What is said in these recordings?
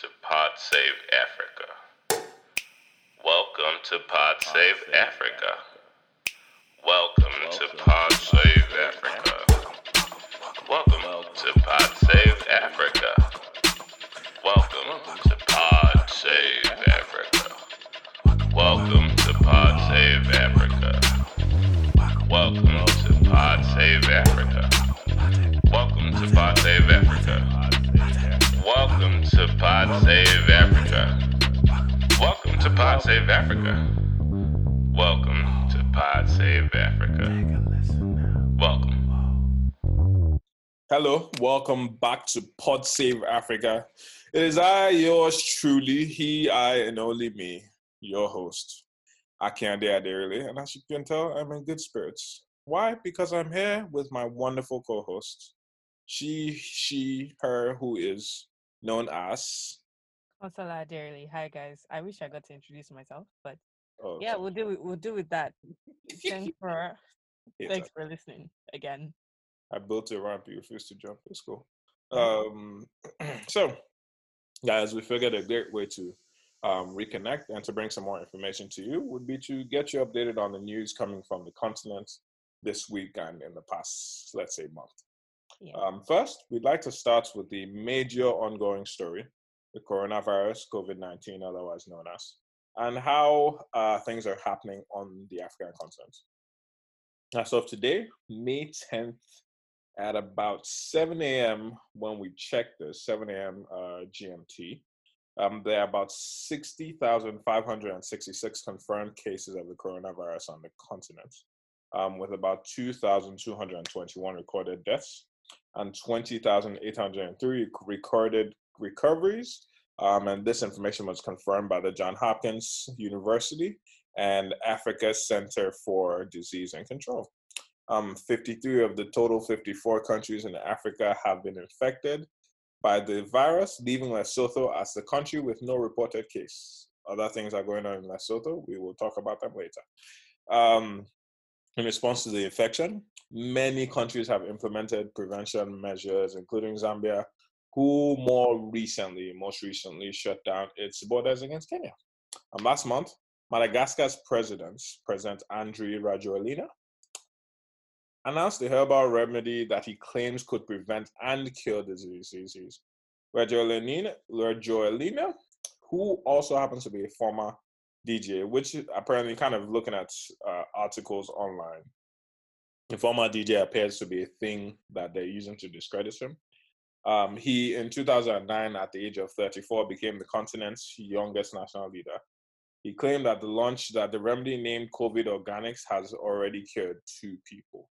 to Pod Save Africa. Welcome to Pod Save Africa. Welcome to Pod Save Africa. Welcome to Pod Save Africa. Welcome to Pod Save Africa. Welcome Pod Save Africa. Welcome to Pod Save Africa. Welcome to Pod Save Africa. Welcome. Hello, welcome back to Pod Save Africa. It is I, yours truly, he, I, and only me, your host, Akande Aderele. And as you can tell, I'm in good spirits. Why? Because I'm here with my wonderful co host, she, she, her, who is known as. Consola dearly. Hi guys. I wish I got to introduce myself, but Oh, yeah, we'll do it. We'll do with that. Thanks for it's thanks for listening again. I built a ramp. You refused to jump. It's cool. Um, so, guys, we figured a great way to um, reconnect and to bring some more information to you would be to get you updated on the news coming from the continent this week and in the past, let's say, month. Yeah. Um, first, we'd like to start with the major ongoing story, the coronavirus, COVID 19, otherwise known as, and how uh, things are happening on the African continent. As of today, May 10th, at about 7 a.m., when we checked this, 7 a.m. Uh, GMT, um, there are about 60,566 confirmed cases of the coronavirus on the continent, um, with about 2,221 recorded deaths and 20,803 recorded recoveries. Um, and this information was confirmed by the John Hopkins University and Africa Center for Disease and Control. Um, 53 of the total 54 countries in Africa have been infected by the virus, leaving Lesotho as the country with no reported case. Other things are going on in Lesotho. We will talk about them later. Um, in response to the infection, many countries have implemented prevention measures, including Zambia, who more recently, most recently, shut down its borders against Kenya. And last month, Madagascar's president, President Andry Rajoelina, announced a herbal remedy that he claims could prevent and cure the disease. Rajoelina, Rajoelina, who also happens to be a former DJ, which apparently kind of looking at uh, articles online. Former DJ appears to be a thing that they're using to discredit him. Um, he, in 2009, at the age of 34, became the continent's youngest national leader. He claimed that the launch that the remedy named COVID Organics has already cured two people.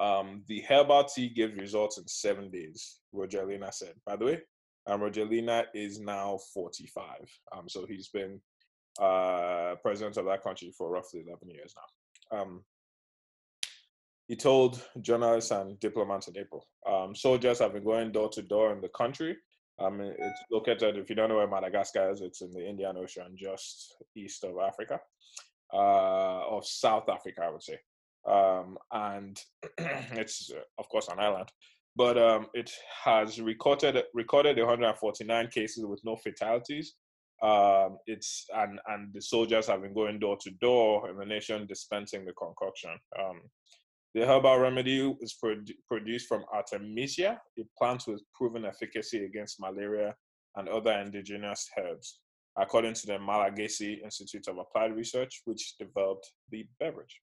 Um, the herbal tea gives results in seven days, Rajoelina said. By the way, um, Rajoelina is now 45. Um, so he's been uh, president of that country for roughly 11 years now. Um, he told journalists and diplomats in April. Um, soldiers have been going door to door in the country. Um, it's located, if you don't know where Madagascar is, it's in the Indian Ocean, just east of Africa, uh, of South Africa, I would say. Um, and it's, uh, of course, an island. But um, it has recorded recorded 149 cases with no fatalities. Um, it's and and the soldiers have been going door to door in the nation dispensing the concoction. The herbal remedy is produ- produced from Artemisia, a plant with proven efficacy against malaria and other indigenous herbs, according to the Malagasy Institute of Applied Research, which developed the beverage.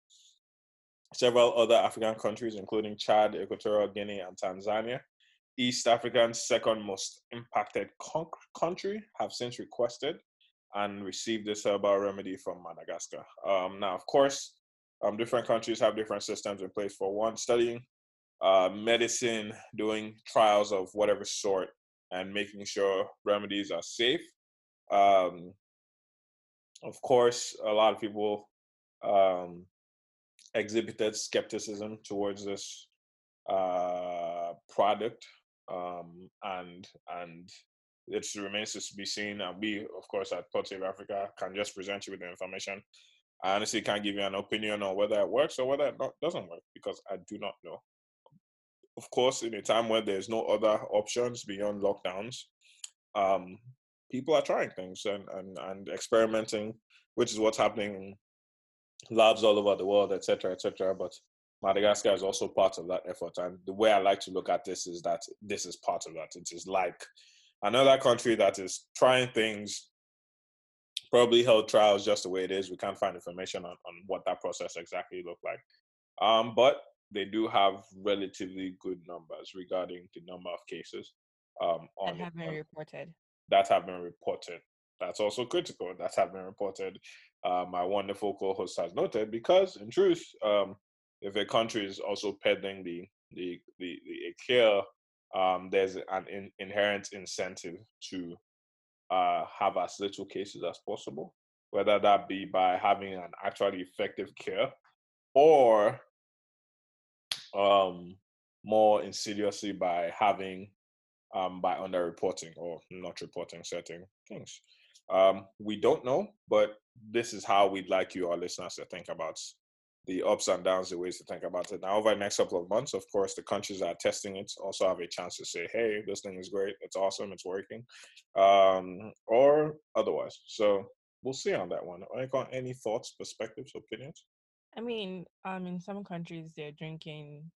Several other African countries, including Chad, Equatorial Guinea, and Tanzania, East Africa's second most impacted con- country, have since requested and received this herbal remedy from Madagascar. Um, now, of course, um, different countries have different systems in place for one studying uh, medicine, doing trials of whatever sort, and making sure remedies are safe. Um, of course, a lot of people um, exhibited skepticism towards this uh, product, um, and and it remains to be seen. And we, of course, at Pod Save Africa, can just present you with the information I honestly can't give you an opinion on whether it works or whether it not, doesn't work because I do not know. Of course, in a time where there's no other options beyond lockdowns, um, people are trying things and, and, and experimenting, which is what's happening in labs all over the world, etc., etc. But Madagascar is also part of that effort. And the way I like to look at this is that this is part of that. It is like another country that is trying things, probably held trials just the way it is. We can't find information on, on what that process exactly looked like. Um, but they do have relatively good numbers regarding the number of cases um, on, that have been reported. That have been reported. That's also critical. That have been reported. Uh, my wonderful co-host has noted because, in truth, um, if a country is also peddling the the the, the care, um, there's an in, inherent incentive to uh, have as little cases as possible, whether that be by having an actually effective care or um, more insidiously by having um, by underreporting or not reporting certain things. Um, we don't know, but this is how we'd like you, our listeners, to think about the ups and downs, the ways to think about it. Now, over the next couple of months, of course, the countries that are testing it also have a chance to say, hey, this thing is great, it's awesome, it's working, um, or otherwise. So we'll see on that one. Any thoughts, perspectives, opinions? I mean, um, in some countries, they're drinking,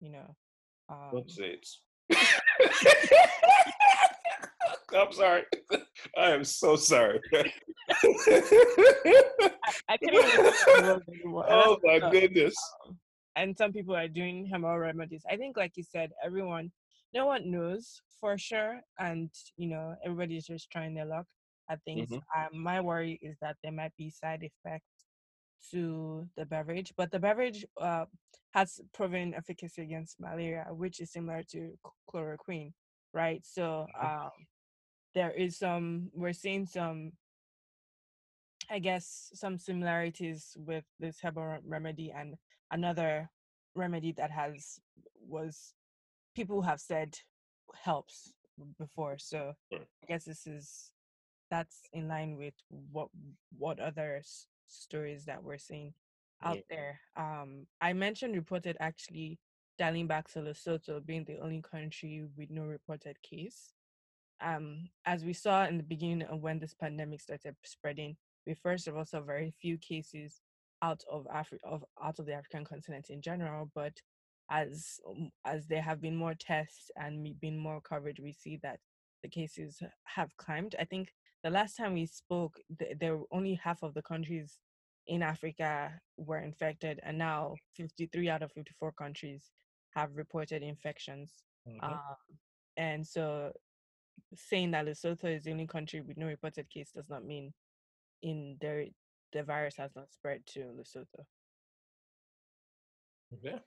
you know. Um. I'm sorry. I am so sorry. I, I can't even Oh my goodness. Um, and some people are doing herbal remedies. I think, like you said, everyone, no one knows for sure, and you know, everybody's just trying their luck at things. Mm-hmm. Um, my worry is that there might be side effects to the beverage, but the beverage uh, has proven efficacy against malaria, which is similar to chloroquine, right? So mm-hmm. um, there is some we're seeing some i guess some similarities with this herbal remedy and another remedy that has was people have said helps before. So i guess this is that's in line with what what other s- stories that we're seeing out yeah. there. Um i mentioned reported actually dialing back to lesotho being the only country with no reported case um, as we saw in the beginning of when this pandemic started spreading, we first of all saw very few cases out of Africa, of out of the African continent in general. But as um, as there have been more tests and been more coverage, we see that the cases have climbed. I think the last time we spoke, there were only half of the countries in Africa were infected, and now 53 out of 54 countries have reported infections. Mm-hmm. Um, and so saying that Lesotho is the only country with no reported case does not mean in there the virus has not spread to Lesotho. Yeah.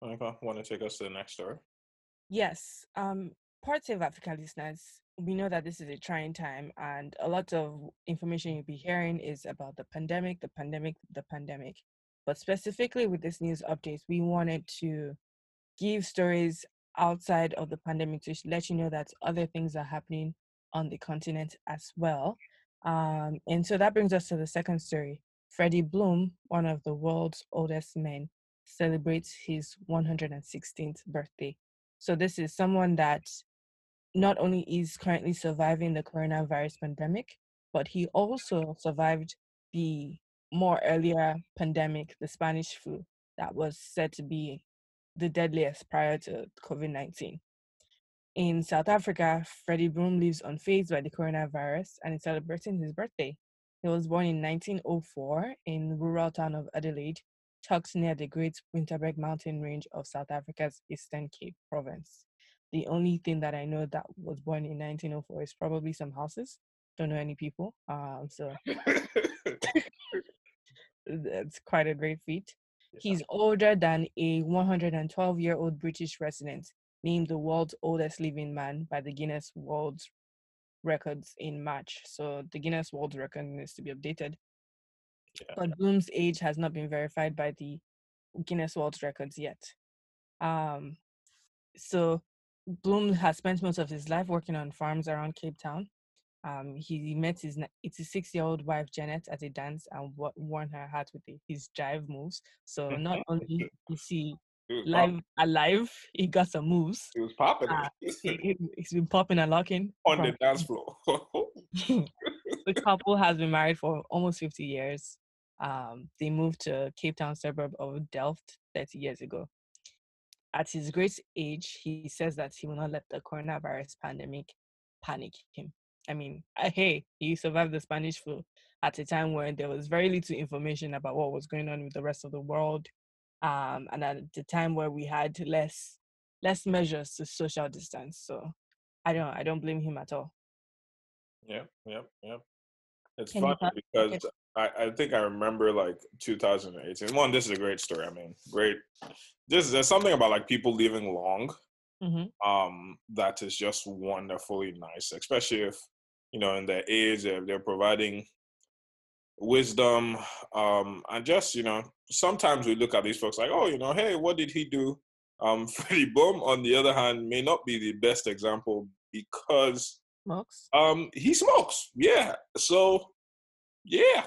Monica, want to take us to the next story? Yes. Um, PodSave Africa listeners, we know that this is a trying time, and a lot of information you'll be hearing is about the pandemic, the pandemic, the pandemic. But specifically with this news update, we wanted to give stories outside of the pandemic to let you know that other things are happening on the continent as well. Um, and so that brings us to the second story. Freddie Blom, one of the world's oldest men, celebrates his 116th birthday. So this is someone that not only is currently surviving the coronavirus pandemic, but he also survived the more earlier pandemic, the Spanish flu, that was said to be the deadliest prior to COVID 19. In South Africa, Freddie Blom lives unfazed by the coronavirus and is celebrating his birthday. He was born in 1904 in rural town of Adelaide, tucked near the Great Winterberg mountain range of South Africa's Eastern Cape province. The only thing that I know that was born in 1904 is probably some houses. Don't know any people. Um, so it's quite a great feat. He's older than a 112 year old British resident, named the world's oldest living man by the Guinness World Records in March. So the Guinness World Record needs to be updated. Yeah. But Blom's age has not been verified by the Guinness World Records yet. Um, so Bloom has spent most of his life working on farms around Cape Town. Um, he met his 86 year old wife Janet at a dance and won her heart with his jive moves. So not only is he live popping. alive. He got some moves. He was popping it He, he's been popping and locking. on from- the dance floor. the couple has been married for almost 50 years. Um, they moved to Cape Town suburb of Delft 30 years ago. At his great age, he says that he will not let the coronavirus pandemic panic him. I mean, hey, he survived the Spanish flu at a time when there was very little information about what was going on with the rest of the world, um, and at the time where we had less less measures to social distance. So, I don't I don't blame him at all. Yeah, yeah, yeah. It's Can funny because I, I think I remember like 2018. One, this is a great story. I mean, great. This there's something about like people living long hmm um that is just wonderfully nice, especially if you know in their age they're, they're providing wisdom um and just you know sometimes we look at these folks like oh you know hey what did he do um Freddie Blom on the other hand may not be the best example because Smokes. um, he smokes. Yeah. So, yeah.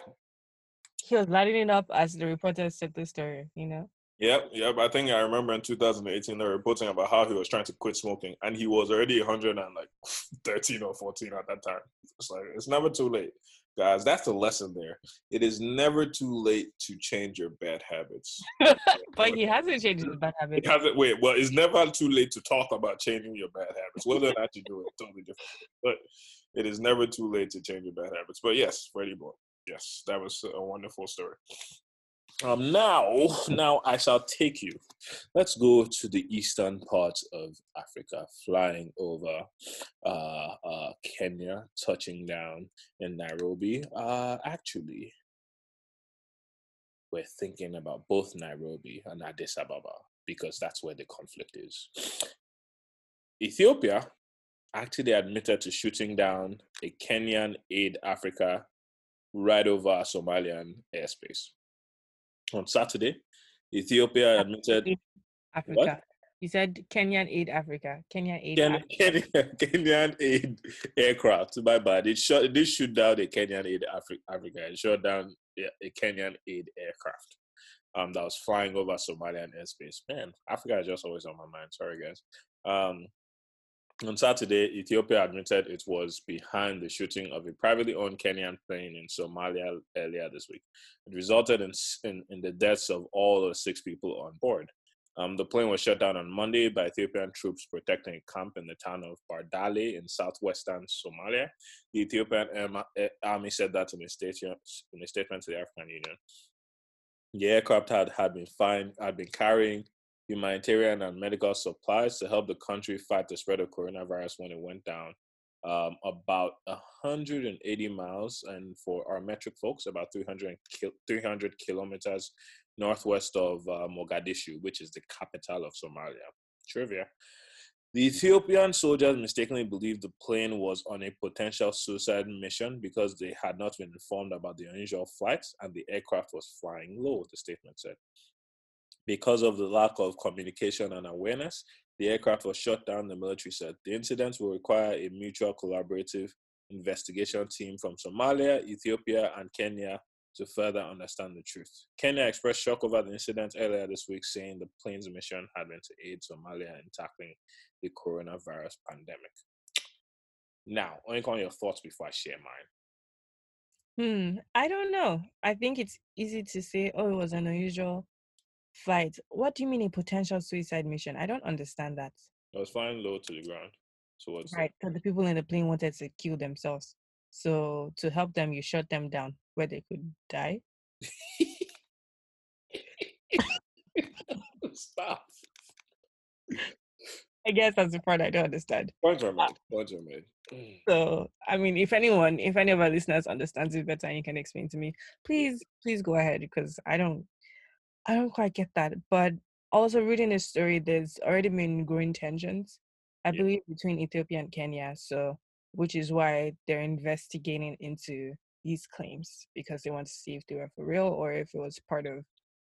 he was lighting it up as the reporters said the story, you know. Yep. Yep. I think I remember in 2018 they were reporting about how he was trying to quit smoking, and he was already 113 or 14 at that time. It's like it's never too late, guys. That's the lesson there. It is never too late to change your bad habits. But he hasn't changed his bad It habits. hasn't. Wait. Well, it's never too late to talk about changing your bad habits. Whether or not you do it, totally different. But it is never too late to change your bad habits. But yes, Freddie Boy. Yes, that was a wonderful story. Um, now, now I shall take you. Let's go to the eastern part of Africa, flying over uh, uh, Kenya, touching down in Nairobi. Uh, actually, we're thinking about both Nairobi and Addis Ababa because that's where the conflict is. Ethiopia actually admitted to shooting down a Kenyan Aid Africa right over Somalian airspace. On Saturday, Ethiopia admitted Africa. You said Kenyan aid Africa. Kenyan aid. Ken, Africa. Kenyan, Kenyan aid aircraft. My bad. It shot. It did shoot down a Kenyan aid Afri- Africa. It shot down a Kenyan aid aircraft. Um, that was flying over Somalian airspace. Man, Africa is just always on my mind. Sorry, guys. Um, on Saturday, Ethiopia admitted it was behind the shooting of a privately owned Kenyan plane in Somalia earlier this week. It resulted in, in, in the deaths of all the six people on board. Um, the plane was shut down on Monday by Ethiopian troops protecting a camp in the town of Bardale in southwestern Somalia. The Ethiopian eh, army said that in a statement, in a statement to the African Union. The aircraft had, had been fine, had been carrying humanitarian and medical supplies to help the country fight the spread of coronavirus when it went down um, about 180 miles, and for our metric folks, about 300, 300 kilometers northwest of uh, Mogadishu, which is the capital of Somalia. Trivia. The Ethiopian soldiers mistakenly believed the plane was on a potential suicide mission because they had not been informed about the unusual flight and the aircraft was flying low, the statement said. Because of the lack of communication and awareness, the aircraft was shut down, the military said. The incident will require a mutual collaborative investigation team from Somalia, Ethiopia, and Kenya to further understand the truth. Kenya expressed shock over the incident earlier this week, saying the plane's mission had been to aid Somalia in tackling the coronavirus pandemic. Now, on your thoughts before I share mine. Hmm. I don't know. I think it's easy to say, oh, it was an unusual flight. What do you mean a potential suicide mission? I don't understand that. I was flying low to the ground towards Right. So the people in the plane wanted to kill themselves. So to help them, you shut them down where they could die. Stop. I guess that's the part I don't understand. Points are uh, made. Points are made. Mm. So, I mean, if anyone, if any of our listeners understands it better and you can explain to me, please, please go ahead because I don't, I don't quite get that. But also reading this story, there's already been growing tensions, I Yeah. believe, between Ethiopia and Kenya. So, which is why they're investigating into these claims because they want to see if they were for real or if it was part of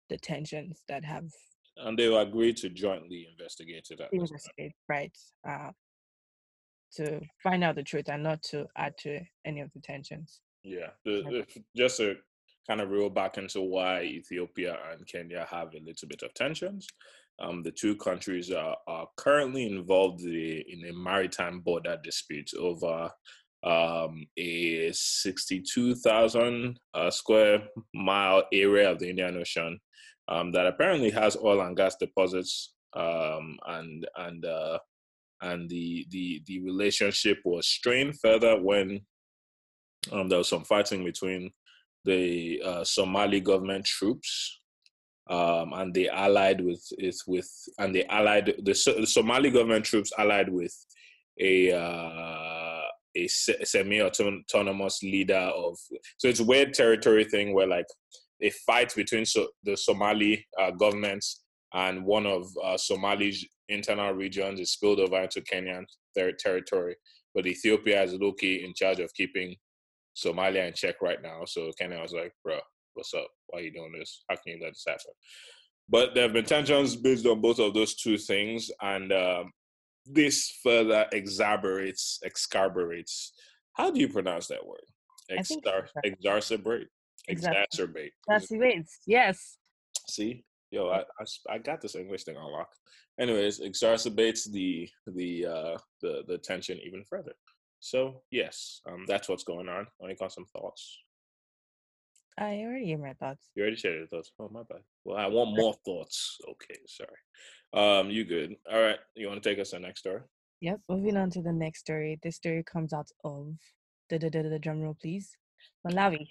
the tensions that have And they agreed to jointly investigate it. At this point. investigate, right? Uh, to find out the truth and not to add to any of the tensions. Yeah, the, the- just to kind of reel back into why Ethiopia and Kenya have a little bit of tensions. Um, the two countries are, are currently involved in a maritime border dispute over um, a 62,000 uh, square mile area of the Indian Ocean um, that apparently has oil and gas deposits, um, and and uh, and the the the relationship was strained further when um, there was some fighting between the uh, Somali government troops um, and they allied with it with and they allied the, the Somali government troops allied with a uh, a semi-autonomous leader of so it's a weird territory thing where like a fight between so, the Somali uh, governments and one of uh, Somali's internal regions is spilled over into Kenyan ter- territory, but Ethiopia is low-key in charge of keeping Somalia in check right now. So Kenya was like, "Bro, what's up? Why are you doing this? How can you let this happen?" But there have been tensions based on both of those two things, and um, this further exacerbates, excarburates. How do you pronounce that word? Exar- exacerbate. Exacerbate. Exacerbate. Yes. See, yo, I, I, I got this English thing on lock. Anyways, exacerbates the the uh the the tension even further. So yes, um, that's what's going on. I got some thoughts. I already gave my thoughts. You already shared your thoughts. Oh my bad. Well, I want more thoughts. Okay, sorry. Um, you good? All right. You want to take us to the next story? Yep. Moving on to the next story. This story comes out of the the the, the drum roll, please. Malawi.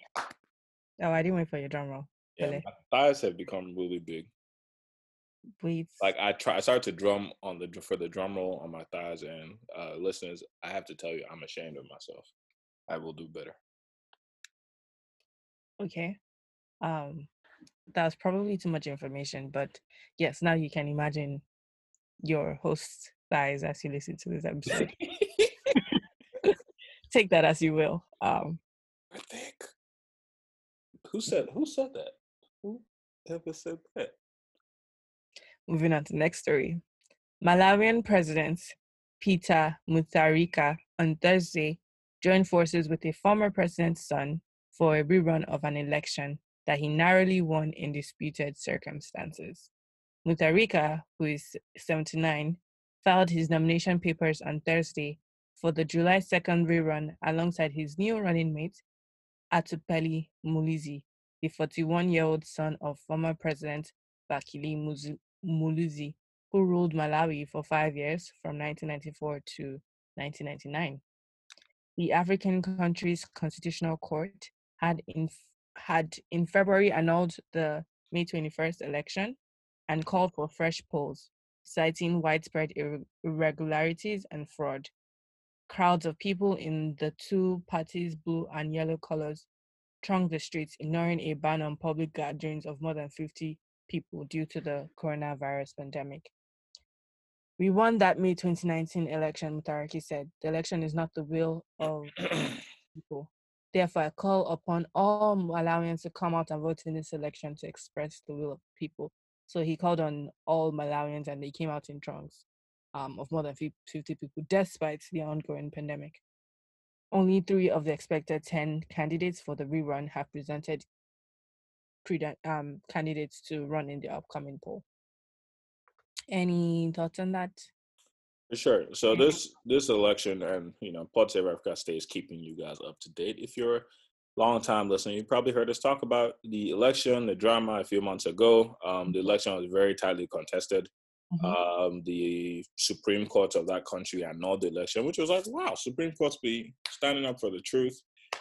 Oh, I didn't wait for your drum roll. Yeah, really. my thighs have become really big. We've like I try. I started to drum on the for the drum roll on my thighs, and uh listeners, I have to tell you, I'm ashamed of myself. I will do better. Okay. Um, that was probably too much information, but yes, now you can imagine your host's thighs as you listen to this episode. Take that as you will. Um, I think. Who said? Who said that? Who ever said that? Moving on to the next story. Malawian President Peter Mutharika on Thursday joined forces with a former president's son for a rerun of an election that he narrowly won in disputed circumstances. Mutharika, who is 79, filed his nomination papers on Thursday for the July 2nd rerun alongside his new running mate, Atupele Muluzi, the 41 year old son of former President Bakili Muluzi, who ruled Malawi for five years from 1994 to 1999. The African country's constitutional court had in had in February annulled the May 21st election and called for fresh polls, citing widespread irregularities and fraud. Crowds of people in the two parties' blue and yellow colors thronged the streets, ignoring a ban on public gatherings of more than 50 people due to the coronavirus pandemic. We won that May 2019 election, Mutharika said. The election is not the will of people. Therefore, I call upon all Malawians to come out and vote in this election to express the will of people. So he called on all Malawians and they came out in trunks um, of more than 50 people, despite the ongoing pandemic. Only three of the expected 10 candidates for the rerun have presented um, candidates to run in the upcoming poll. Any thoughts on that? Sure. So this this election and you know Pod Save Africa stays keeping you guys up to date. If you're a long time listener, you probably heard us talk about the election, the drama a few months ago. Um, the election was very tightly contested. Mm-hmm. Um, the Supreme Court of that country annulled the election, which was like, wow, Supreme Court's be standing up for the truth,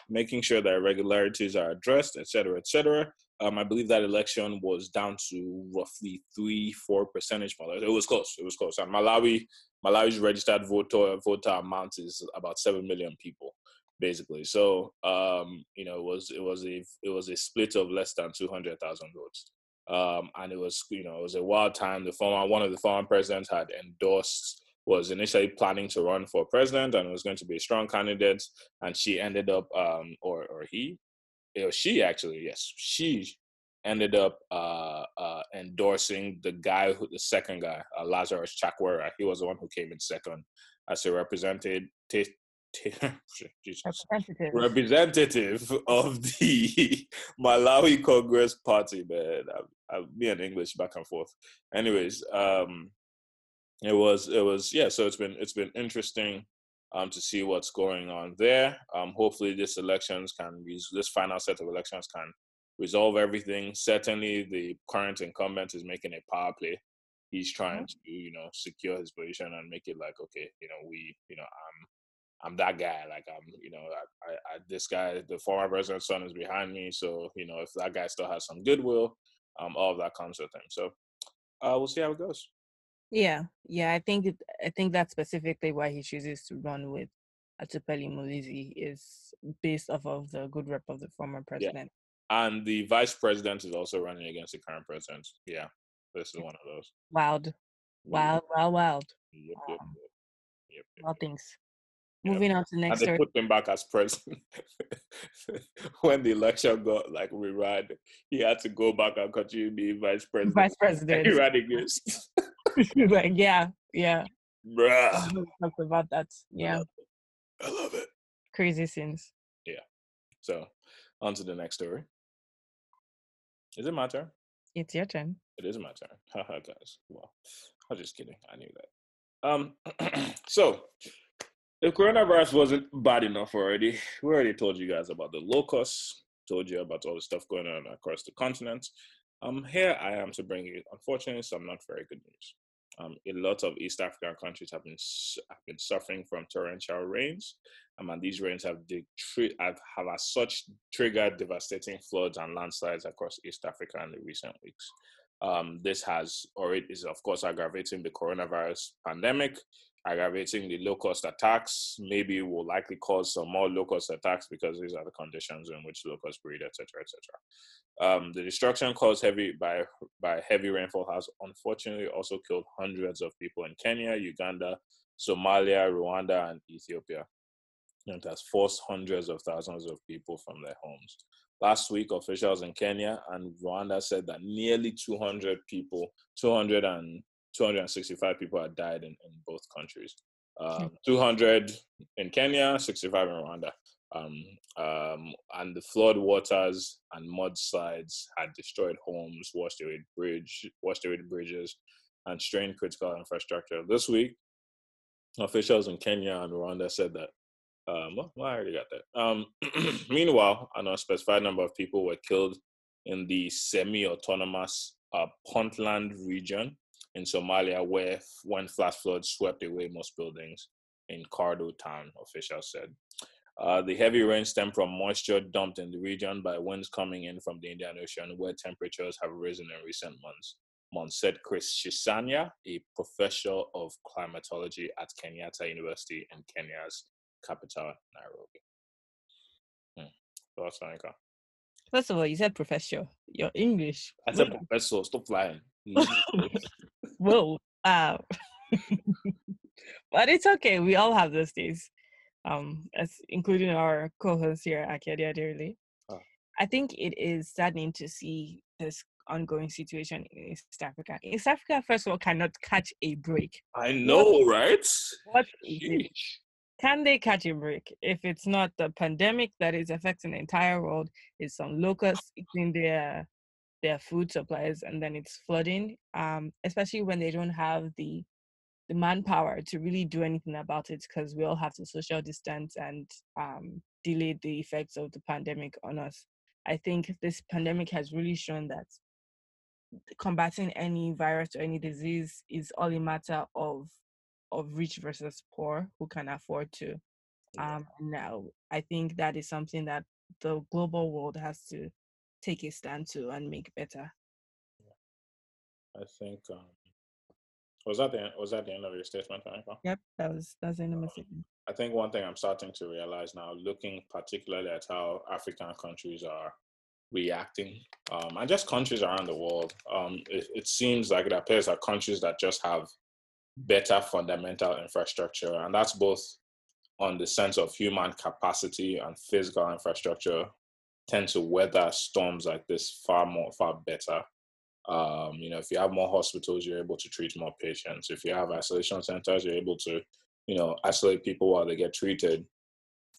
making sure that irregularities are addressed, et cetera, et cetera. Um, I believe that election was down to roughly three, four percentage points. It was close. It was close. And Malawi Malawi's registered voter voter amount is about seven million people, basically. So um, you know, it was it was a it was a split of less than two hundred thousand votes. Um, and it was you know it was a wild time. The former one of the former presidents had endorsed was initially planning to run for president and was going to be a strong candidate, and she ended up um, or or he, it was she actually yes she ended up uh, uh, endorsing the guy, who, the second guy, uh, Lazarus Chakwera. He was the one who came in second as a representative Representative. representative of the Malawi Congress Party, man. I, I, me and English back and forth. Anyways, um, it was it was yeah. So it's been it's been interesting um to see what's going on there. Um, hopefully this elections can this final set of elections can resolve everything. Certainly, the current incumbent is making a power play. He's trying to you know secure his position and make it like okay, you know we you know I'm I'm that guy. Like I'm, you know, I, I, I, this guy, the former president's son is behind me. So, you know, if that guy still has some goodwill, um, all of that comes with him. So, uh, we'll see how it goes. Yeah, yeah. I think it, I think that's specifically why he chooses to run with Atupele Muluzi is based off of the good rep of the former president. Yeah. And the vice president is also running against the current president. Yeah, this is one of those. Wild, wild, wild, wild. Yep, yep, yep. Yep, yep, yep. things. Moving on to the and they story. put him back as president when the election got like rerun. He had to go back and continue being vice president. Vice president. he ran against, like, yeah, yeah. bruh. Talked about that. Yeah. love I love it. Crazy scenes. Yeah. So, on to the next story. Is it my turn? It's your turn. It is my turn. Haha, guys. Well, I'm just kidding. I knew that. Um, so if coronavirus wasn't bad enough already, we already told you guys about the locusts, told you about all the stuff going on across the continent. Um, here I am to bring you, unfortunately, some not very good news. Um, a lot of East African countries have been have been suffering from torrential rains, um, and these rains have have, have as such triggered devastating floods and landslides across East Africa in the recent weeks. Um, this has already is of course aggravating the coronavirus pandemic, aggravating the locust attacks. Maybe will likely cause some more locust attacks because these are the conditions in which locusts breed, etc., etc. Um, the destruction caused heavy by by heavy rainfall has unfortunately also killed hundreds of people in Kenya, Uganda, Somalia, Rwanda, and Ethiopia. And has forced hundreds of thousands of people from their homes. Last week, officials in Kenya and Rwanda said that nearly 200 people, 200 and 265 people had died in, in both countries. Um, 200 in Kenya, 65 in Rwanda. Um, um, and the flood waters and mudslides had destroyed homes, washed away bridge, washed away bridges, and strained critical infrastructure. This week, officials in Kenya and Rwanda said that. Um, well, I already got that. Um, meanwhile, an unspecified number of people were killed in the semi-autonomous uh, Puntland region in Somalia, where when flash floods swept away most buildings in Qardho town, officials said. Uh, the heavy rain stemmed from moisture dumped in the region by winds coming in from the Indian Ocean, where temperatures have risen in recent months. Months said Chris Shisanya, a professor of climatology at Kenyatta University in Kenya's capital, Nairobi. Hmm. Thoughts, Anika? First of all, you said professor. Your English. I said professor, stop flying. Whoa. Uh, but it's okay. We all have those days. Um, as including our co-host here, Akiadi Adirili. Oh. I think it is saddening to see this ongoing situation in East Africa. East Africa, first of all, cannot catch a break. I know, right? What is it? Can they catch a break if it's not the pandemic that is affecting the entire world? It's some locusts eating their their food supplies, and then it's flooding. Um, especially when they don't have the the manpower to really do anything about it, because we all have to social distance and um, delay the effects of the pandemic on us. I think this pandemic has really shown that combating any virus or any disease is all a matter of of rich versus poor who can afford to um now i think that is something that the global world has to take a stand to and make better. I think um, was that the was that the end of your statement, Anika? yep that was that's the end of my statement. I think one thing I'm starting to realize now, looking particularly at how African countries are reacting, um, and just countries around the world, um, it, it seems like it appears that countries that just have better fundamental infrastructure, and that's both on the sense of human capacity and physical infrastructure, tend to weather storms like this far more, far better. Um, you know, if you have more hospitals, you're able to treat more patients. If you have isolation centers, you're able to you know, isolate people while they get treated.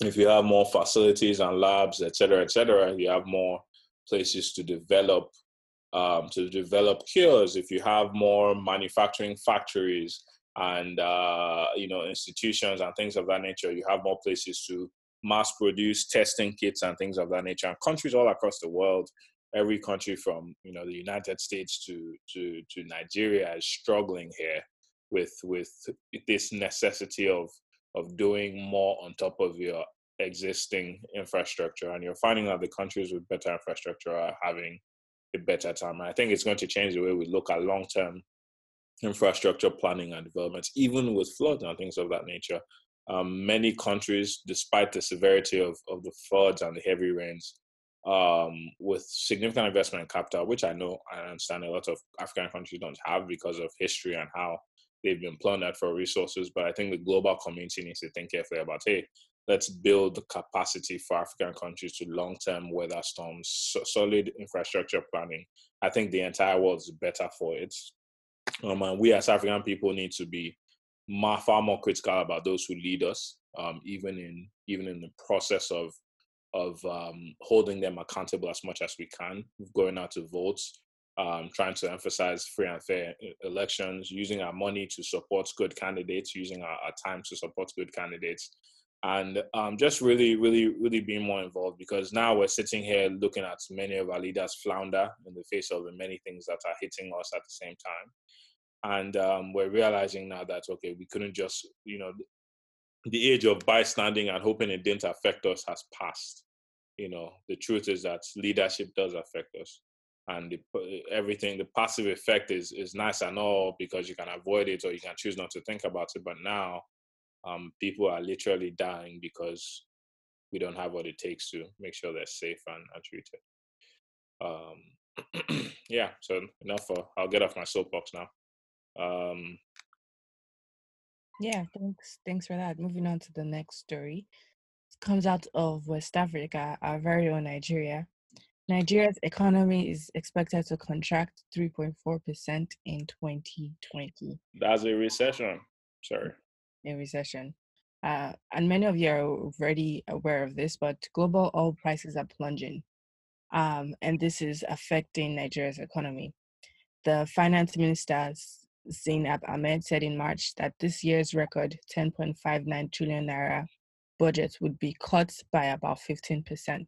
if you have more facilities and labs, et cetera, et cetera, you have more places to develop um, to develop cures. If you have more manufacturing factories and uh, you know institutions and things of that nature, you have more places to mass produce testing kits and things of that nature. And countries all across the world, every country from you know the United States to to to Nigeria is struggling here with with this necessity of of doing more on top of your existing infrastructure. And you're finding that the countries with better infrastructure are having a better time. And i think it's going to change the way we look at long-term infrastructure planning and development even with floods and things of that nature um, many countries despite the severity of, of the floods and the heavy rains um, with significant investment in capital which i know i understand a lot of african countries don't have because of history and how they've been plundered for resources. But I think the global community needs to think carefully about, hey, let's build the capacity for African countries to long-term weather storms, so solid infrastructure planning. I think the entire world is better for it. Um, and we as African people need to be more, far more critical about those who lead us, um, even in even in the process of of um, holding them accountable as much as we can, going out to vote, um, trying to emphasize free and fair elections, using our money to support good candidates, using our, our time to support good candidates, and um, just really, really, really being more involved because now we're sitting here looking at many of our leaders flounder in the face of the many things that are hitting us at the same time. And um, we're realizing now that, okay, we couldn't just, you know, the age of bystanding and hoping it didn't affect us has passed. You know, the truth is that leadership does affect us and the, everything the passive effect is is nice and all because you can avoid it or you can choose not to think about it but now um, people are literally dying because we don't have what it takes to make sure they're safe and, and treated um, yeah so enough for i'll get off my soapbox now um, yeah thanks thanks for that moving on to the next story it comes out of west africa our very own nigeria Nigeria's economy is expected to contract 3.4% in 2020. That's a recession. Sorry. A recession. Uh, and many of you are already aware of this, but global oil prices are plunging. Um, and this is affecting Nigeria's economy. The finance minister, Zainab Ahmed, said in March that this year's record 10.59 trillion naira budget would be cut by about 15%.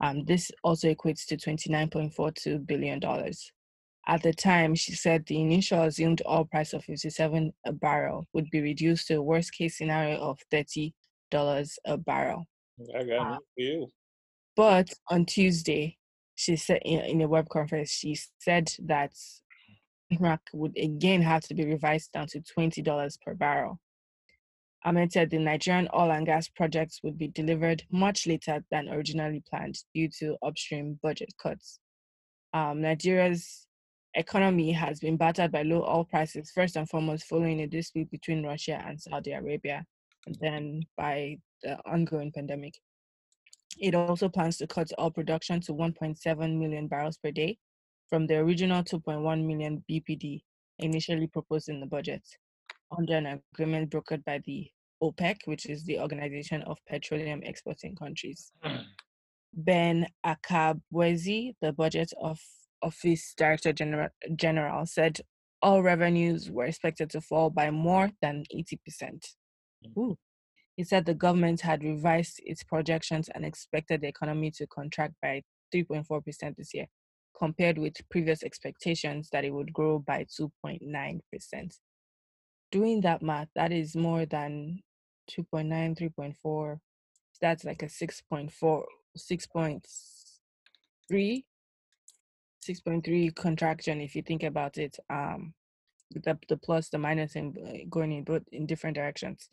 Um, this also equates to $29.42 billion. At the time, she said the initial assumed oil price of 57 a barrel would be reduced to a worst case scenario of $30 a barrel. I got uh, you. But on Tuesday, she said in, in a web conference, she said that Iraq would again have to be revised down to $20 per barrel. Ahmed said the Nigerian oil and gas projects would be delivered much later than originally planned due to upstream budget cuts. Um, Nigeria's economy has been battered by low oil prices, first and foremost, following a dispute between Russia and Saudi Arabia, and then by the ongoing pandemic. It also plans to cut oil production to 1.7 million barrels per day from the original 2.1 million BPD initially proposed in the budget under an agreement brokered by the OPEC, which is the Organization of Petroleum Exporting Countries. ben Akabueze, the budget of office director general, general, said all revenues were expected to fall by more than 80%. Mm. Ooh. He said the government had revised its projections and expected the economy to contract by 3.4% this year, compared with previous expectations that it would grow by 2.9% doing that math, that is more than 2.9, 3.4. That's like a 6.4, 6.3, 6.3 contraction if you think about it. Um, the, the plus, the minus, and uh, going in both in different directions.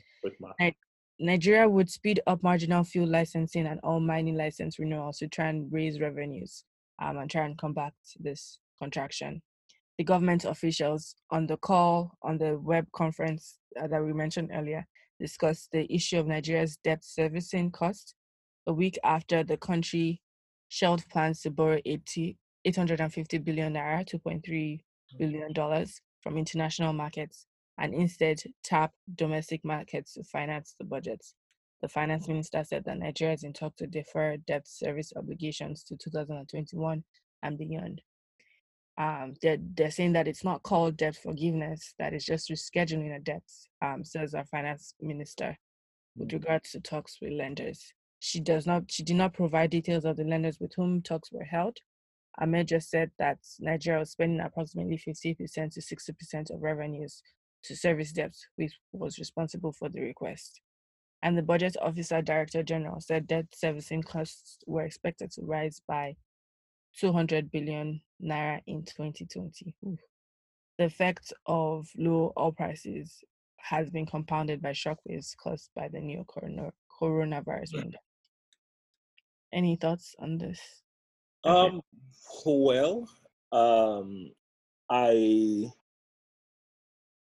Nigeria would speed up marginal fuel licensing and all mining license renewals to try and raise revenues um, and try and combat this contraction the government officials on the call on the web conference uh, that we mentioned earlier discussed the issue of Nigeria's debt servicing cost a week after the country shelved plans to borrow 80, 850 billion naira, 2.3 billion dollars from international markets and instead tap domestic markets to finance the budget. The finance minister said that Nigeria is in talk to defer debt service obligations to 2021 and beyond. Um, they're, they're saying that it's not called debt forgiveness, that it's just rescheduling a debt, um, says our finance minister with Mm. regards to talks with lenders. She does not she did not provide details of the lenders with whom talks were held. Ahmed just said that Nigeria was spending approximately 50% to 60% of revenues to service debt, which was responsible for the request. And the budget officer director general said debt servicing costs were expected to rise by 200 billion naira in 2020. Oof. The effect of low oil prices has been compounded by shockwaves caused by the new corona- coronavirus pandemic. Any thoughts on this? Um, well, um, I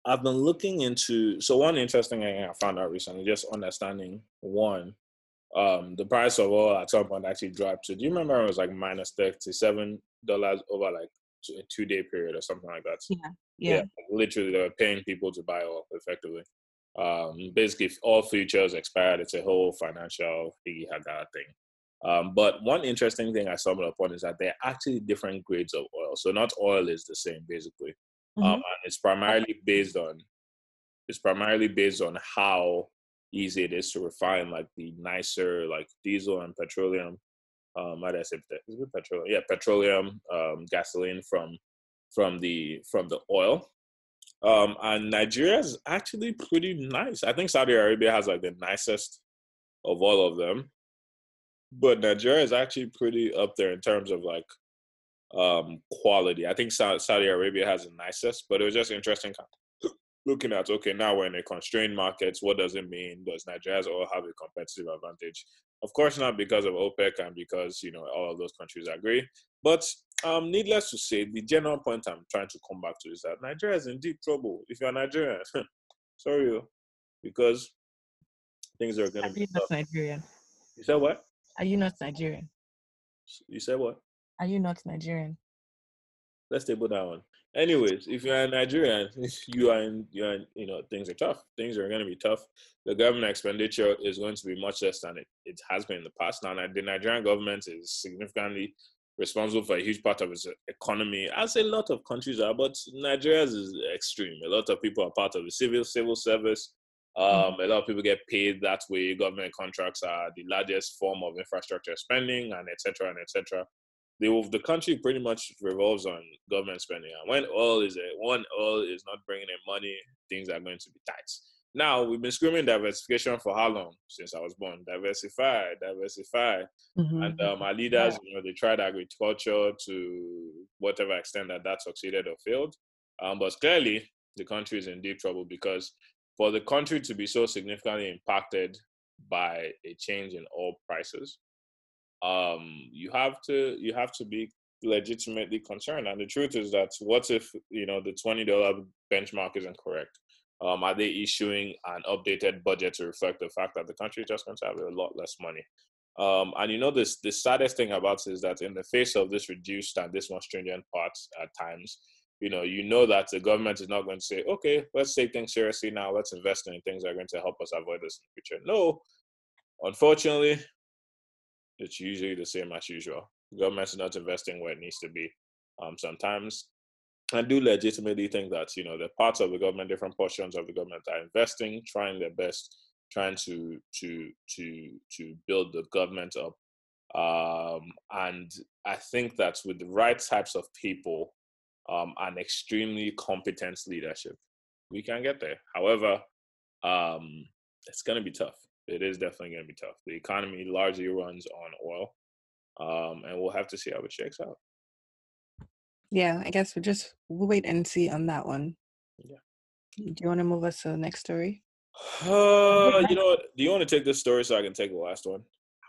I've been looking into so one interesting thing I found out recently, just understanding one, um, the price of oil at some point actually dropped. So do you remember it was like minus thirty seven dollars over like a two day period or something like that? Yeah, yeah, literally they were paying people to buy oil effectively. Um, basically, if all futures expired, it's a whole financial higgy haga thing. Um, but one interesting thing I stumbled upon is that there are actually different grades of oil. So not oil is the same, basically. Um, Mhm. and it's primarily based on it's primarily based on how easy it is to refine like the nicer like diesel and petroleum. Um, how do I say that? Is it petroleum? Yeah, petroleum, um, gasoline from from the from the oil. Um, and Nigeria is actually pretty nice. I think Saudi Arabia has like the nicest of all of them, but Nigeria is actually pretty up there in terms of like um quality. I think Saudi Arabia has the nicest, but it was just interesting looking at okay, now we're in a constrained market. What does it mean? Does Nigeria's oil have a competitive advantage? Of course not because of OPEC and because you know all of those countries agree. But um, needless to say, the general point I'm trying to come back to is that Nigeria is in deep trouble. If you're Nigerian, sorry, oh, because things are going Are to you be not tough. Nigerian? You said what? Are you not Nigerian? You said what? Are you not Nigerian? Let's table that one. Anyways, if you're a Nigerian, you are in, you're in, you know, things are tough. Things are going to be tough. The government expenditure is going to be much less than it, it has been in the past. Now, the Nigerian government is significantly responsible for a huge part of its economy, as a lot of countries are, but Nigeria's is extreme. A lot of people are part of the civil civil service. Um, A lot of people get paid that way. Government contracts are the largest form of infrastructure spending, and etc. and etc the the country pretty much revolves on government spending. And when oil is a, when oil is not bringing in money, things are going to be tight. Now we've been screaming diversification for how long? Since I was born, diversify, diversify. Mhm. And um, our leaders, you know, they tried agriculture to whatever extent that that succeeded or failed. Um, but clearly, the country is in deep trouble because for the country to be so significantly impacted by a change in oil prices, um, you have to you have to be legitimately concerned. And the truth is that what if you know the twenty dollar benchmark isn't correct? Um, are they issuing an updated budget to reflect the fact that the country is just going to have a lot less money? Um, and you know this the saddest thing about it is that in the face of this reduced and this more stringent parts at times, you know, you know that the government is not going to say, okay, let's take things seriously now, let's invest in things that are going to help us avoid this in the future. No, unfortunately, it's usually the same as usual. The government is not investing where it needs to be. Um, sometimes I do legitimately think that you know the parts of the government, different portions of the government are investing, trying their best, trying to to to to build the government up. Um, and I think that with the right types of people um, and extremely competent leadership, we can get there. However, um, it's going to be tough. It is definitely going to be tough. The economy largely runs on oil, um, and we'll have to see how it shakes out. Yeah, I guess we'll just we'll wait and see on that one. Yeah. Do you want to move us to the next story? Uh, you know what? Do you want to take this story so I can take the last one?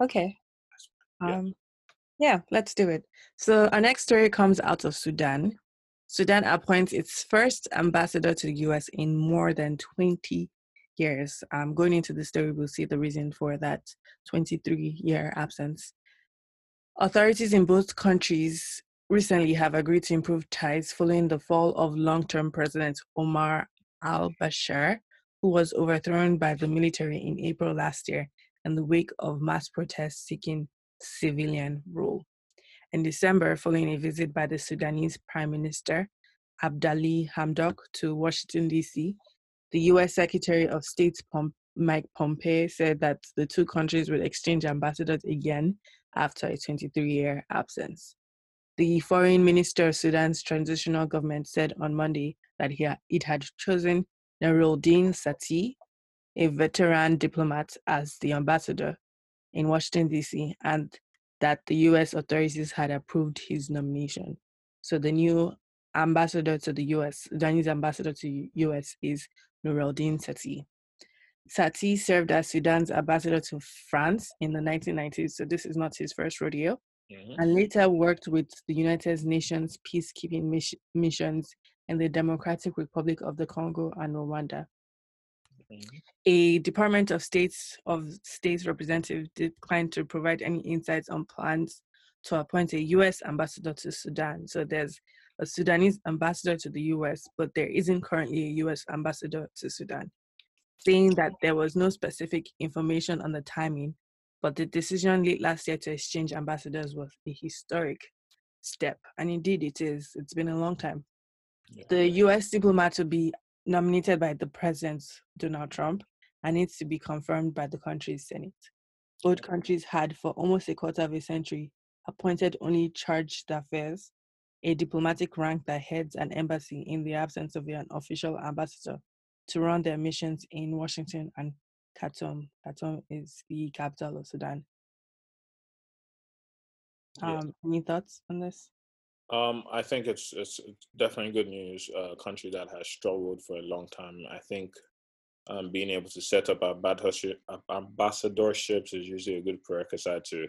Okay. Yeah. Um, yeah, let's do it. So our next story comes out of Sudan. Sudan appoints its first ambassador to the U.S. in more than 20 years. Um, going into the story, we'll see the reason for that 23-year absence. Authorities in both countries recently have agreed to improve ties following the fall of long-term President Omar al-Bashir, who was overthrown by the military in April last year in the wake of mass protests seeking civilian rule. In December, following a visit by the Sudanese Prime Minister Abdalla Hamdok to Washington, D.C., the U.S. Secretary of State Mike Pompeo said that the two countries would exchange ambassadors again after a 23 year absence. The foreign minister of Sudan's transitional government said on Monday that he, it had chosen Nureldin Satti, a veteran diplomat, as the ambassador in Washington, D.C., and that the U.S. authorities had approved his nomination. So the new ambassador to the U.S., Sudanese ambassador to U.S. is Nureldin Satti. Satti served as Sudan's ambassador to France in the 1990s, so this is not his first rodeo, mm-hmm. and later worked with the United Nations peacekeeping miss- missions in the Democratic Republic of the Congo and Rwanda. Mm-hmm. A Department of States of States representative declined to provide any insights on plans to appoint a U.S. ambassador to Sudan. So there's a Sudanese ambassador to the US, but there isn't currently a US ambassador to Sudan, saying that there was no specific information on the timing, but the decision late last year to exchange ambassadors was a historic step. And indeed, it is. It's been a long time. Yeah. The US diplomat will be nominated by the President, Donald Trump, and needs to be confirmed by the country's Senate. Both countries had, for almost a quarter of a century, appointed only chargés d'affaires a diplomatic rank that heads an embassy in the absence of an official ambassador to run their missions in Washington and Khartoum. Khartoum is the capital of Sudan. Um, Any thoughts on this? Um, I think it's it's definitely good news. A country that has struggled for a long time. I think um, being able to set up ambassadorships is usually a good prerequisite to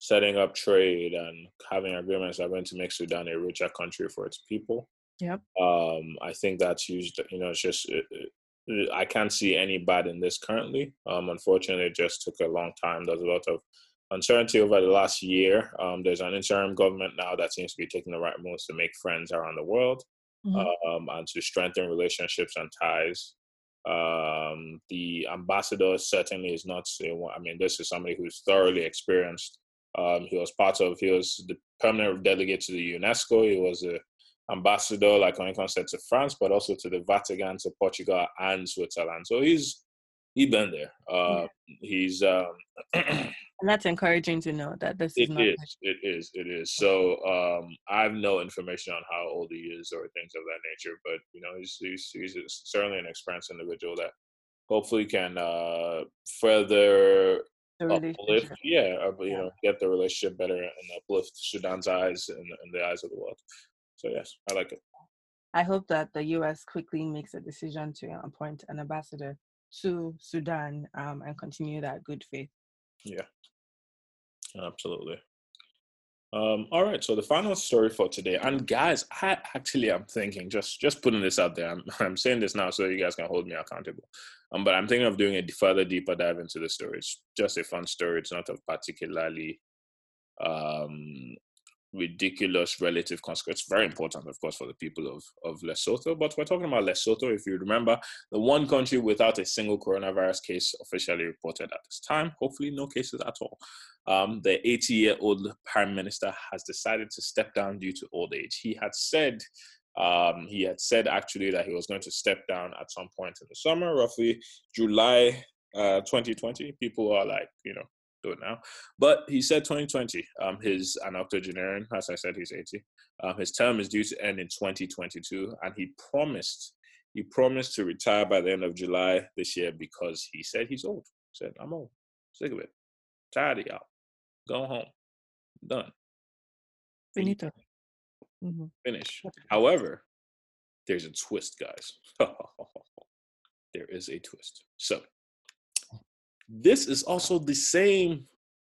setting up trade and having agreements that are going to make Sudan a richer country for its people. Yep. Um, I think that's used. You know, it's just it, it, I can't see any bad in this currently. Um, unfortunately, it just took a long time. There's a lot of uncertainty over the last year. Um, there's an interim government now that seems to be taking the right moves to make friends around the world mm-hmm. um, and to strengthen relationships and ties. Um, the ambassador certainly is not. I mean, this is somebody who's thoroughly experienced um, he was part of, he was the permanent delegate to the UNESCO. He was an ambassador, like when it comes to France, but also to the Vatican, to Portugal and Switzerland. So he's he been there. Uh, yeah. He's um, and that's encouraging to know that this is it is, it is it is. So um, I have no information on how old he is or things of that nature, but you know he's he's, he's certainly an experienced individual that hopefully can uh, further uplift, yeah, you know, get the relationship better and uplift Sudan's eyes and, and the eyes of the world. So yes, I like it. I hope that the U.S. quickly makes a decision to appoint an ambassador to Sudan um, and continue that good faith. Yeah, absolutely. Um, all right, so the final story for today, and guys, I actually am thinking just just putting this out there. I'm I'm saying this now so you guys can hold me accountable. Um, but I'm thinking of doing a further deeper dive into the story. It's just a fun story. It's not of particularly um, ridiculous relative consequence. Very important, of course, for the people of, of Lesotho. But we're talking about Lesotho, if you remember, the one country without a single coronavirus case officially reported at this time. Hopefully, no cases at all. Um, the 80 year old prime minister has decided to step down due to old age. He had said um, he had said actually that he was going to step down at some point in the summer, roughly July uh, 2020. People are like, you know, do it now. But he said 2020. Um, his an octogenarian, as I said, he's 80. Um, his term is due to end in 2022, and he promised he promised to retire by the end of July this year because he said he's old. He said, I'm old, sick of it, tired of y'all. Go home, done. Finito. Mm-hmm. Finish. However, there's a twist, guys. there is a twist. So, this is also the same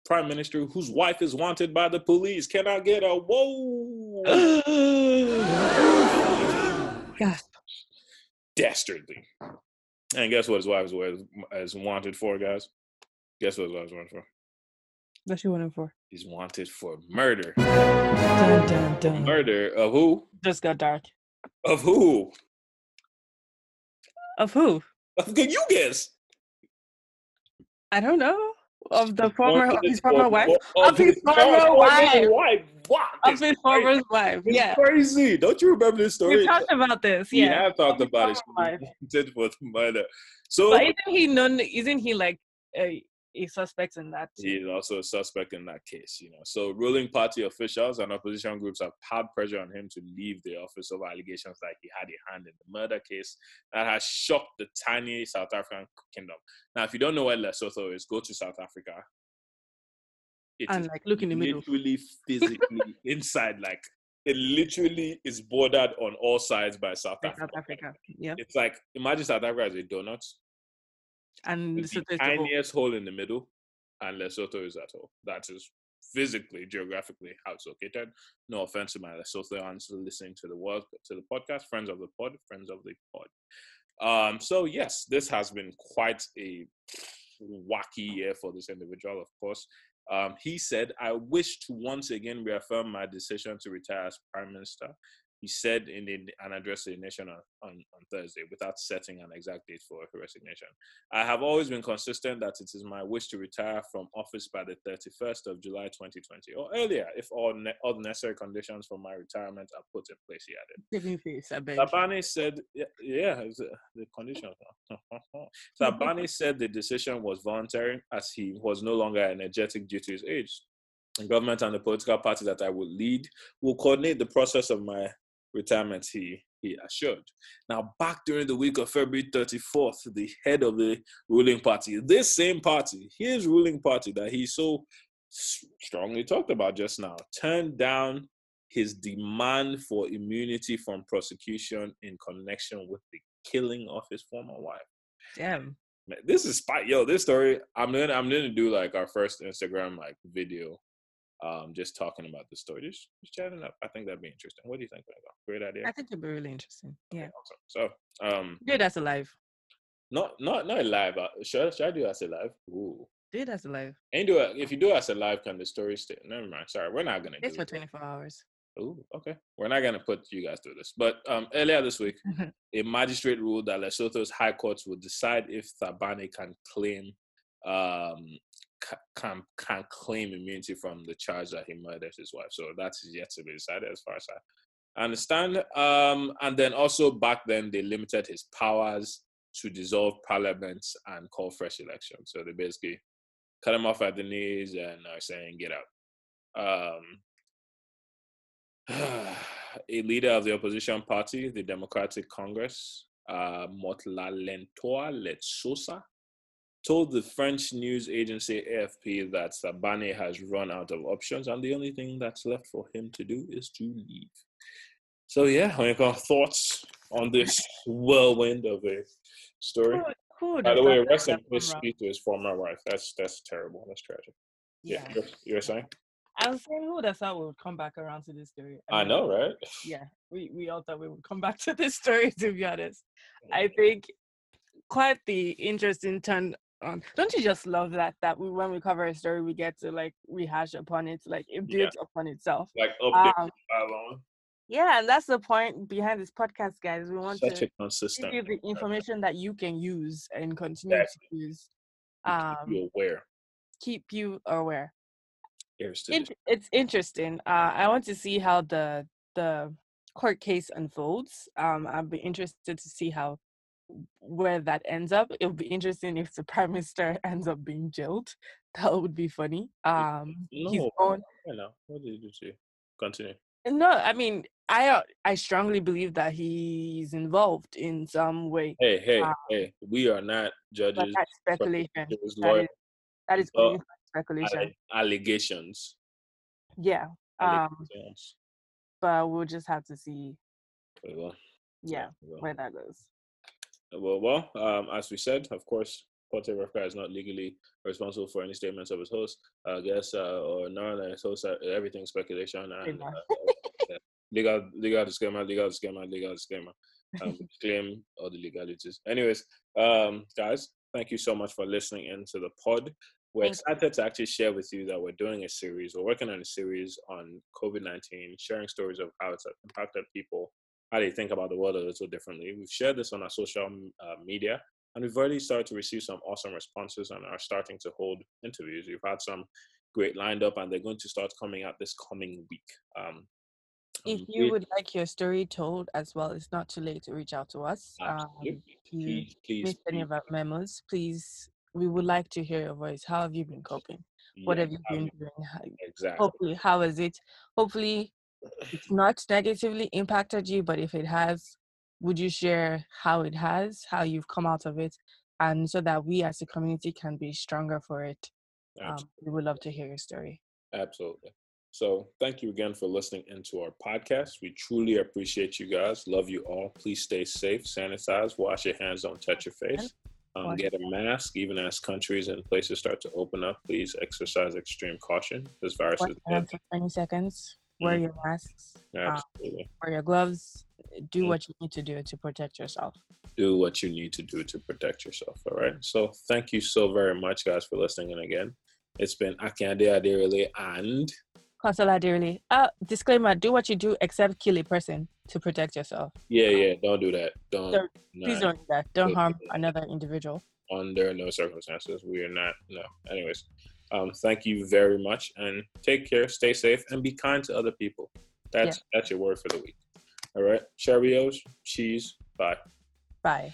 prime minister whose wife is wanted by the police. Can I get a whoa? Gasp. Dastardly. And guess what his wife is, is wanted for, guys? Guess what his wife is wanted for? What's she wanted for? He's wanted for murder. Dun, dun, dun. Murder of who? Just got dark. Of who? Of who? Can you guess? I don't know. of the former of his former wife. Of, his former wife. wife. What? Of his former wife. It's Yeah. crazy. Don't you remember this story? We talked about this. Yeah, We have talked about it. Tit for murder. So But isn't he known? Isn't he like a, a suspect in that? he is also a suspect in that case, you know. So ruling party officials and opposition groups have had pressure on him to leave the office over allegations that he had a hand in the murder case that has shocked the tiny South African kingdom. Now, if you don't know where Lesotho is, go to South Africa. It And like look in the middle. literally physically inside, like it literally is bordered on all sides by South Africa. South Africa. Yeah. It's like imagine South Africa as a donut, And the Lesotho is the whole- tiniest hole in the middle, and Lesotho is that hole. That is physically, geographically how it's located. No offense to my Lesothoans listening to the world, to the podcast, friends of the pod, friends of the pod. Um, so yes, this has been quite a wacky year for this individual, of course. Um, he said, I wish to once again reaffirm my decision to retire as Prime Minister. He said in the, an address to the nation on, on, on Thursday without setting an exact date for resignation. I have always been consistent that it is my wish to retire from office by the 31st of July 2020 or earlier if all, ne- all necessary conditions for my retirement are put in place, he added. Saving face, I beg. Thabane said, yeah, yeah uh, the conditions. Thabane said the decision was voluntary as he was no longer energetic due to his age. The government and the political party that I will lead will coordinate the process of my retirement, he, he assured. Now, back during the week of February 34th, the head of the ruling party, this same party, his ruling party that he so strongly talked about just now, turned down his demand for immunity from prosecution in connection with the killing of his former wife. Damn. Man, this is spite. Yo, this story. I'm gonna I'm gonna do like our first Instagram like video, um, just talking about the story, just, just chatting up. I think that'd be interesting. What do you think? Great idea. I think it'd be really interesting. Yeah. Awesome. So, um, Do it as a live. not not not live. Should should I do as a live? Ooh. Do it as a live. And do it if you do it as a live, can the story stay? Never mind. Sorry, we're not gonna do It's for 24 hours. Ooh, okay. We're not gonna put you guys through this. But um, earlier this week, a magistrate ruled that Lesotho's high courts will decide if Thabane can claim um ca- can can claim immunity from the charge that he murdered his wife. So that's yet to be decided as far as I understand. Um, and then also back then they limited his powers to dissolve parliaments and call fresh elections. So they basically cut him off at the knees and are saying get out. Um, a leader of the opposition party, the Democratic Congress, uh, Motlalentoa Letsosa, told the French news agency AFP that Thabane has run out of options and the only thing that's left for him to do is to leave. So, yeah, Honika, thoughts on this whirlwind of a story? Who would By the way, rest in peace to his former wife. That's that's terrible. That's tragic. Yeah, Yeah. you're, you're saying? I was saying, who would have thought we would come back around to this story? I mean, know, right? Yeah, we, we all thought we would come back to this story, to be honest. I think quite the interesting turn on. Don't you just love that? That we, when we cover a story, we get to like rehash upon it, like it Yeah. builds upon itself. Like update Um, on. yeah, and that's the point behind this podcast, guys. We want Such to give you the information that you can use and continue to use. Um, Be aware. keep you aware. It's interesting. Uh, I want to see how the the court case unfolds. Um, I'll be interested to see how where that ends up. It would be interesting if the prime minister ends up being jailed. That would be funny. Um, No. I know. What did you you? Continue. No, I mean, I uh, I strongly believe that he's involved in some way. Hey, hey, Uh, hey. We are not judges. that's speculation. That is that is uh, speculation. allegations. Yeah. Um, but we'll just have to see. Yeah, we where that goes. Well, well, um, as we said, of course, Porte Rafka is not legally responsible for any statements of his host, I guess, uh, or none of his host, uh, everything's speculation and uh, yeah. legal, legal disclaimer, legal disclaimer, legal disclaimer. Um, claim all the legalities. Anyways, um, guys, thank you so much for listening into the pod. We're Thank you. excited to actually share with you that we're doing a series. We're working on a series on COVID 19, sharing stories of how it's impacted people, how they think about the world a little differently. We've shared this on our social uh, media and we've already started to receive some awesome responses and are starting to hold interviews. We've had some great lined up, and they're going to start coming out this coming week. Um, if um, you we- would like your story told as well, it's not too late to reach out to us. Um, absolutely. if you please, please, missed any of our memos, please, we would like to hear your voice. How have you been coping? What have you been doing? Exactly? Hopefully, how is it? Hopefully, it's not negatively impacted you, but if it has, would you share how it has, how you've come out of it, and so that we as a community can be stronger for it? Um, we would love to hear your story. Absolutely. So thank you again for listening into our podcast. We truly appreciate you guys. Love you all. Please stay safe, sanitize, wash your hands, don't touch your face. Um, get a mask, even as countries and places start to open up. Please exercise extreme caution. This virus is your 20 seconds. Wear Mhm. your masks. absolutely Wear your gloves. Do Mm. what you need to do to protect yourself. do what you need to do to protect yourself. All right. So thank you so very much, guys, for listening. And again, it's been Akande Adirele and Consular dearly. Uh, disclaimer: Do what you do except kill a person to protect yourself. yeah, yeah. Don't do that. Don't. Don't- Please don't do that. Don't harm another individual. under no circumstances. We are not. No. Anyways, um, thank you very much, and take care. Stay safe, and be kind to other people. That's that's your word for the week. All right, Cheerios, cheese, bye. Bye.